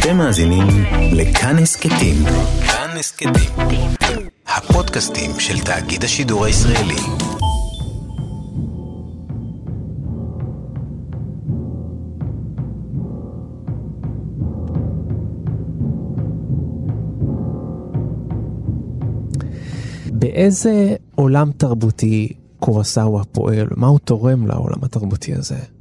אתם מאזינים לכאן הסכתים. כאן הסכתים. הפודקאסטים של תאגיד השידור הישראלי. באיזה עולם תרבותי קורסאווה פועל? מה הוא תורם לעולם התרבותי הזה?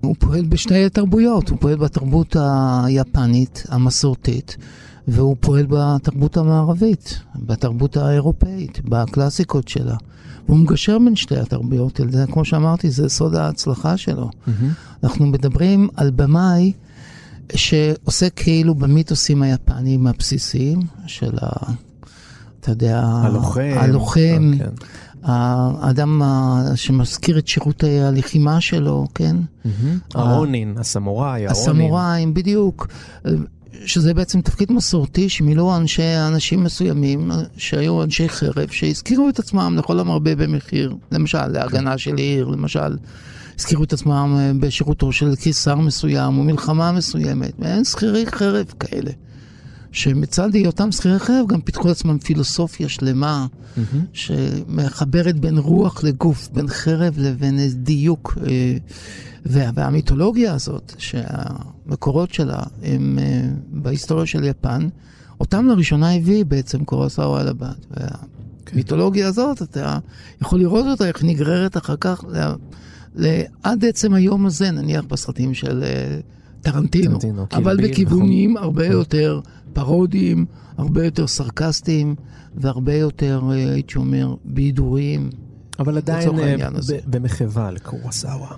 הוא פועל בשתי תרבויות, הוא פועל בתרבות היפנית, המסורתית, והוא פועל בתרבות המערבית, בתרבות האירופאית, בקלאסיקות שלה. והוא מגשר בין שתי התרבויות, זה, כמו שאמרתי, זה סוד ההצלחה שלו. Mm-hmm. אנחנו מדברים על במאי שעוסק כאילו במיתוסים היפניים הבסיסיים של ה... אתה יודע, הלוחם, הלוחם כן. האדם שמזכיר את שירות הלחימה שלו, כן? הרונין, הסמוראי, הרונין. הסמוראים, בדיוק. שזה בעצם תפקיד מסורתי שמילאו אנשי, אנשים מסוימים, שהיו אנשי חרב, שהזכירו את עצמם לכל המרבה במחיר. למשל, להגנה של עיר, למשל, הזכירו את עצמם בשירותו של קיסר מסוים או מלחמה מסוימת. ואין שכירי חרב כאלה. שמצד היותם שכירי חרב גם פיתחו לעצמם פילוסופיה שלמה mm-hmm. שמחברת בין רוח לגוף, בין חרב לבין דיוק. וה, והמיתולוגיה הזאת, שהמקורות שלה הם בהיסטוריה של יפן, אותם לראשונה הביא בעצם קורוסאווה לבד. והמיתולוגיה הזאת, אתה יכול לראות אותה, איך נגררת אחר כך עד עצם היום הזה, נניח בסרטים של טרנטינו, טרנטינו אבל בכיוונים נכון. הרבה יותר פרודיים, הרבה יותר סרקסטיים והרבה יותר, הייתי אומר, בידוריים. אבל עדיין במחווה לקורסאווה.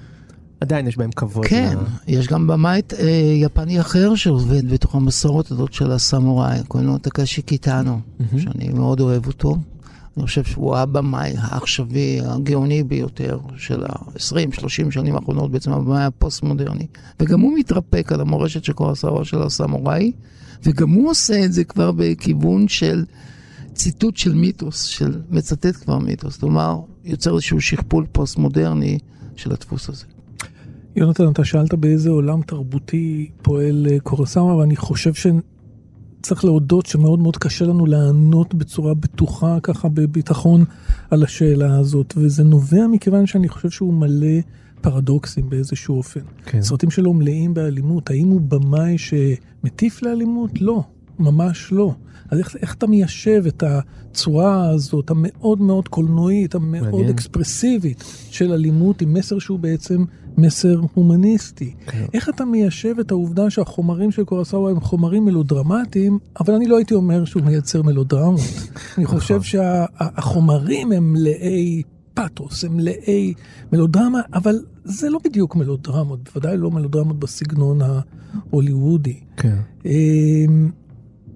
עדיין יש בהם כבוד. כן, מה... יש גם במאית אה, יפני אחר שעובד בתוך המסורת הזאת של הסמוראי, קוראים לו טקשי קיטאנו, mm-hmm. שאני מאוד אוהב אותו. אני חושב שהוא הבמאי העכשווי, הגאוני ביותר של ה-20-30 שנים האחרונות, בעצם הבמאי הפוסט-מודרני. וגם הוא מתרפק על המורשת של קורסאווה של הסמוראי, וגם הוא עושה את זה כבר בכיוון של ציטוט של מיתוס, של מצטט כבר מיתוס. כלומר, יוצר איזשהו שכפול פוסט-מודרני של הדפוס הזה. יונתן, אתה שאלת באיזה עולם תרבותי פועל קורסאווה, ואני חושב שצריך להודות שמאוד מאוד קשה לנו לענות בצורה בטוחה, ככה בביטחון, על השאלה הזאת, וזה נובע מכיוון שאני חושב שהוא מלא פרדוקסים באיזשהו אופן. כן. סרטים שלו מלאים באלימות, האם הוא במאי שמטיף לאלימות? לא, ממש לא. אז איך, איך אתה מיישב את הצורה הזאת, המאוד מאוד קולנועית, המאוד מעניין. אקספרסיבית של אלימות, עם מסר שהוא בעצם מסר הומניסטי? כן. איך אתה מיישב את העובדה שהחומרים של קורסאווה הם חומרים מלודרמטיים, אבל אני לא הייתי אומר שהוא מייצר מלודרמות. אני חושב נכון. שהחומרים הם מלאי פאתוס, הם מלאי מלודרמה, אבל זה לא בדיוק מלודרמות, בוודאי לא מלודרמות בסגנון ההוליוודי. כן.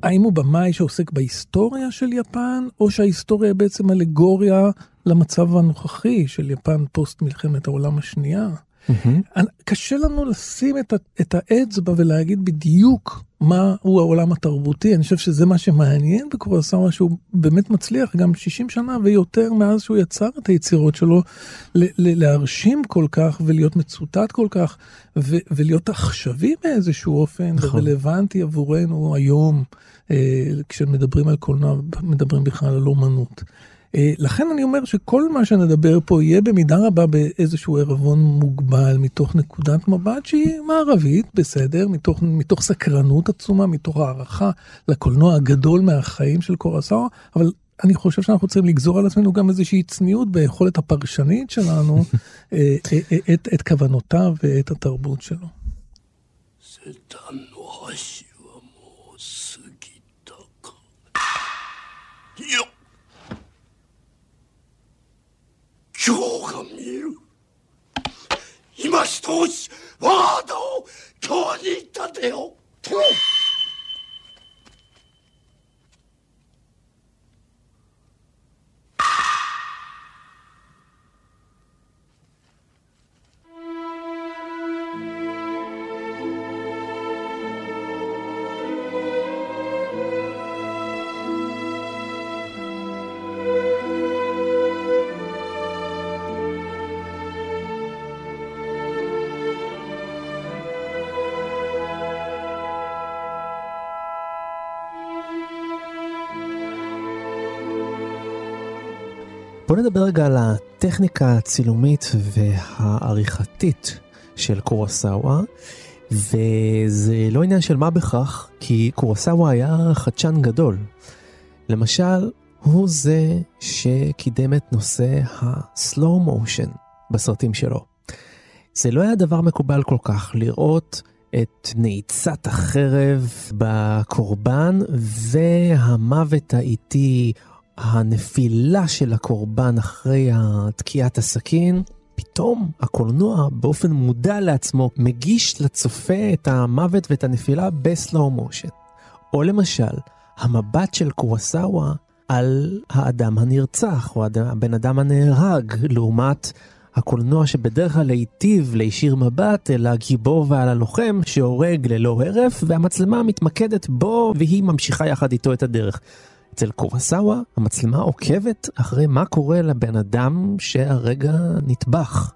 האם הוא במאי שעוסק בהיסטוריה של יפן, או שההיסטוריה בעצם אלגוריה למצב הנוכחי של יפן פוסט מלחמת העולם השנייה? Mm-hmm. קשה לנו לשים את, את האצבע ולהגיד בדיוק מה הוא העולם התרבותי. אני חושב שזה מה שמעניין בקורסאווה, שהוא באמת מצליח גם 60 שנה ויותר מאז שהוא יצר את היצירות שלו, ל- ל- להרשים כל כך ולהיות מצוטט כל כך, ו- ולהיות עכשווי באיזשהו אופן, נכון. ורלוונטי עבורנו היום, אה, כשמדברים על קולנוע, מדברים בכלל על אומנות. אה, לכן אני אומר שכל מה שנדבר פה יהיה במידה רבה באיזשהו ערבון מוגבל מתוך נקודת מבט שהיא מערבית, בסדר, מתוך, מתוך סקרנות עצומה, מתוך הערכה לקולנוע הגדול מהחיים של קורסאו, אבל אני חושב שאנחנו צריכים לגזור על עצמנו גם איזושהי צניעות ביכולת הפרשנית שלנו, אה, אה, את, את כוונותיו ואת התרבות שלו. 今日が見える。今一押し我が道を今日に立てよ。殿。בואו נדבר רגע על הטכניקה הצילומית והעריכתית של קורסאווה, וזה לא עניין של מה בכך, כי קורסאווה היה חדשן גדול. למשל, הוא זה שקידם את נושא ה-slow motion בסרטים שלו. זה לא היה דבר מקובל כל כך לראות את נעיצת החרב בקורבן והמוות האיטי, הנפילה של הקורבן אחרי תקיעת הסכין. פתאום הקולנוע באופן מודע לעצמו מגיש לצופה את המוות ואת הנפילה בסלואו מושן. או למשל, המבט של קורסאווה על האדם הנרצח, או הבן אדם הנהרג, לעומת הקולנוע שבדרך כלל להיטיב להישיר מבט אל הגיבור ועל הלוחם שהורג ללא הרף, והמצלמה מתמקדת בו והיא ממשיכה יחד איתו את הדרך. אצל קורסאווה המצלמה עוקבת אחרי מה קורה לבן אדם שהרגע נטבח.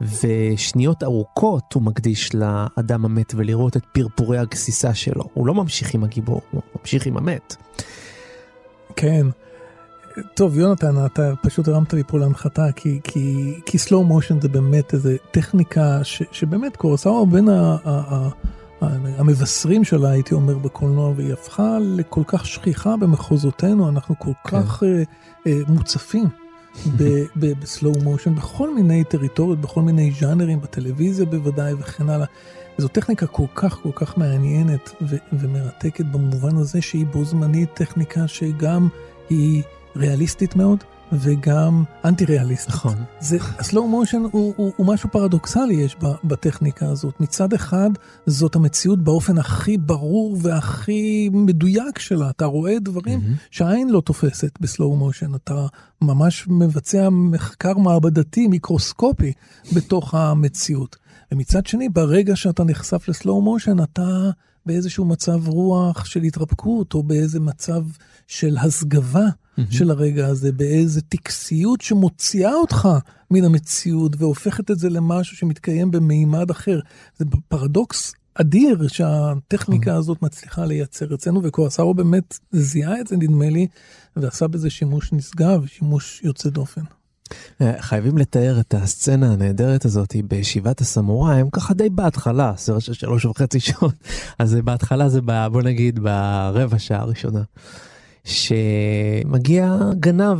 ושניות ארוכות הוא מקדיש לאדם המת ולראות את פרפורי הגסיסה שלו. הוא לא ממשיך עם הגיבור, הוא ממשיך עם המת. כן. טוב, יונתן, אתה פשוט הרמת לי פה להנחתה, כי, כי, כי slow motion זה באמת איזה טכניקה ש, שבאמת קורסאווה בין ה, ה, ה, המבשרים שלה, הייתי אומר, בקולנוע, והיא הפכה לכל כך שכיחה במחוזותינו, אנחנו כל כן. כך uh, uh, מוצפים בסלואו מושן, בכל מיני טריטוריות, בכל מיני ז'אנרים, בטלוויזיה בוודאי וכן הלאה. זו טכניקה כל כך כל כך מעניינת ו- ומרתקת במובן הזה שהיא בו זמנית טכניקה שגם היא ריאליסטית מאוד, וגם אנטי ריאליסטית. נכון. זה, הסלואו מושן הוא, הוא, הוא משהו פרדוקסלי יש בטכניקה הזאת. מצד אחד, זאת המציאות באופן הכי ברור והכי מדויק שלה. אתה רואה דברים mm-hmm. שהעין לא תופסת בסלואו מושן. אתה ממש מבצע מחקר מעבדתי, מיקרוסקופי, בתוך המציאות. ומצד שני, ברגע שאתה נחשף לסלואו מושן, אתה באיזשהו מצב רוח של התרפקות, או באיזה מצב של הסגבה mm-hmm. של הרגע הזה, באיזה טקסיות שמוציאה אותך מן המציאות והופכת את זה למשהו שמתקיים במימד אחר. זה פרדוקס אדיר שהטכניקה mm-hmm. הזאת מצליחה לייצר אצלנו, וקואסארו באמת זיהה את זה, נדמה לי, ועשה בזה שימוש נשגב, שימוש יוצא דופן. אה, חייבים לתאר את הסצנה הנהדרת הזאת בישיבת הסמוראים ככה די בהתחלה סרט של שלוש וחצי שעות אז בהתחלה זה בוא נגיד ברבע שעה הראשונה. שמגיע גנב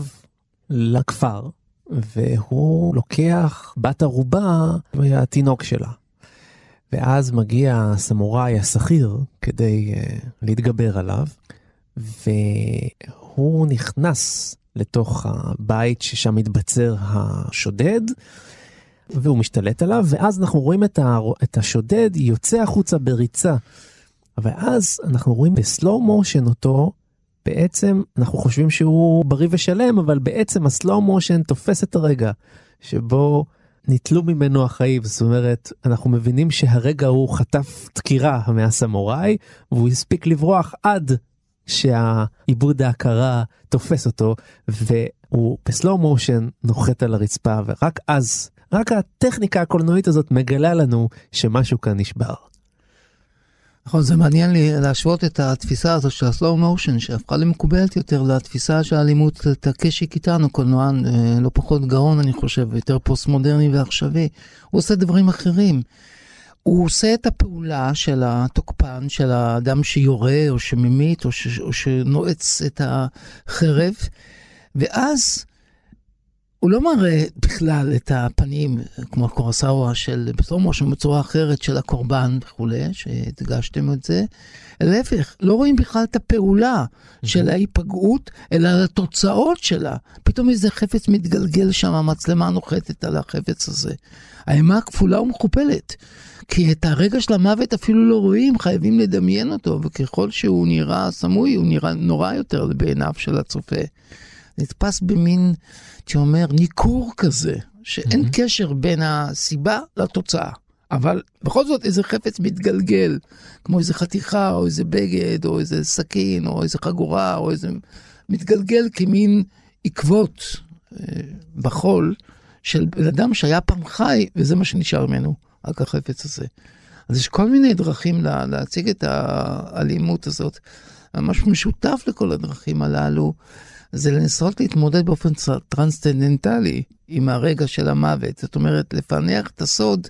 לכפר והוא לוקח בת ערובה מהתינוק שלה. ואז מגיע הסמוראי השכיר כדי uh, להתגבר עליו והוא נכנס לתוך הבית ששם מתבצר השודד, והוא משתלט עליו, ואז אנחנו רואים את, ה... את השודד יוצא החוצה בריצה. ואז אנחנו רואים בסלואו מושן אותו, בעצם אנחנו חושבים שהוא בריא ושלם, אבל בעצם הסלואו מושן תופס את הרגע שבו ניטלו ממנו החיים, זאת אומרת, אנחנו מבינים שהרגע הוא חטף דקירה מהסמוראי, והוא הספיק לברוח עד שהעיבוד ההכרה תופס אותו והוא בסלואו מושן נוחת על הרצפה ורק אז רק הטכניקה הקולנועית הזאת מגלה לנו שמשהו כאן נשבר. נכון, זה מעניין לי להשוות את התפיסה הזאת של הסלואו מושן, שהפכה למקובלת יותר לתפיסה של האלימות טקשי קיטנו, קולנוען אה, לא פחות גאון, אני חושב, יותר פוסט מודרני ועכשווי. הוא עושה דברים אחרים. הוא עושה את הפעולה של התוקפן, של האדם שיורה או שממית או, ש, או שנועץ את החרב, ואז הוא לא מראה בכלל את הפנים, כמו הקורסאווה של בסומו, בצורה אחרת של הקורבן וכולי, שהדגשתם את זה, להפך, לא רואים בכלל את הפעולה של ההיפגעות, אלא התוצאות שלה. פתאום איזה חפץ מתגלגל שם, המצלמה נוחתת על החפץ הזה. האימה כפולה ומכופלת. כי את הרגע של המוות אפילו לא רואים, חייבים לדמיין אותו, וככל שהוא נראה סמוי, הוא נראה נורא יותר בעיניו של הצופה. נתפס במין, שאומר, ניכור כזה, שאין mm-hmm. קשר בין הסיבה לתוצאה. אבל בכל זאת איזה חפץ מתגלגל, כמו איזה חתיכה, או איזה בגד, או איזה סכין, או איזה חגורה, או איזה... מתגלגל כמין עקבות אה, בחול של בן אדם שהיה פעם חי, וזה מה שנשאר ממנו. רק החפץ הזה. אז יש כל מיני דרכים לה, להציג את האלימות הזאת. ממש משותף לכל הדרכים הללו, זה לנסות להתמודד באופן טרנסצנדנטלי עם הרגע של המוות. זאת אומרת, לפענח את הסוד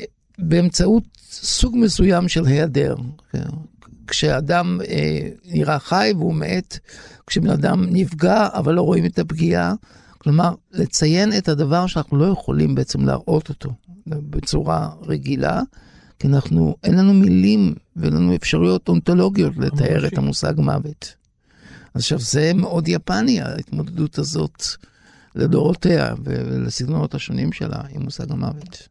אה, באמצעות סוג מסוים של היעדר. כן. כשאדם אה, נראה חי והוא מת, כשבן אדם נפגע אבל לא רואים את הפגיעה, כלומר, לציין את הדבר שאנחנו לא יכולים בעצם להראות אותו בצורה רגילה, כי אנחנו, אין לנו מילים ואין לנו אפשרויות אונתולוגיות לתאר את המושג מוות. עכשיו, זה מאוד יפני, ההתמודדות הזאת לדורותיה ולסגנונות השונים שלה עם מושג המוות.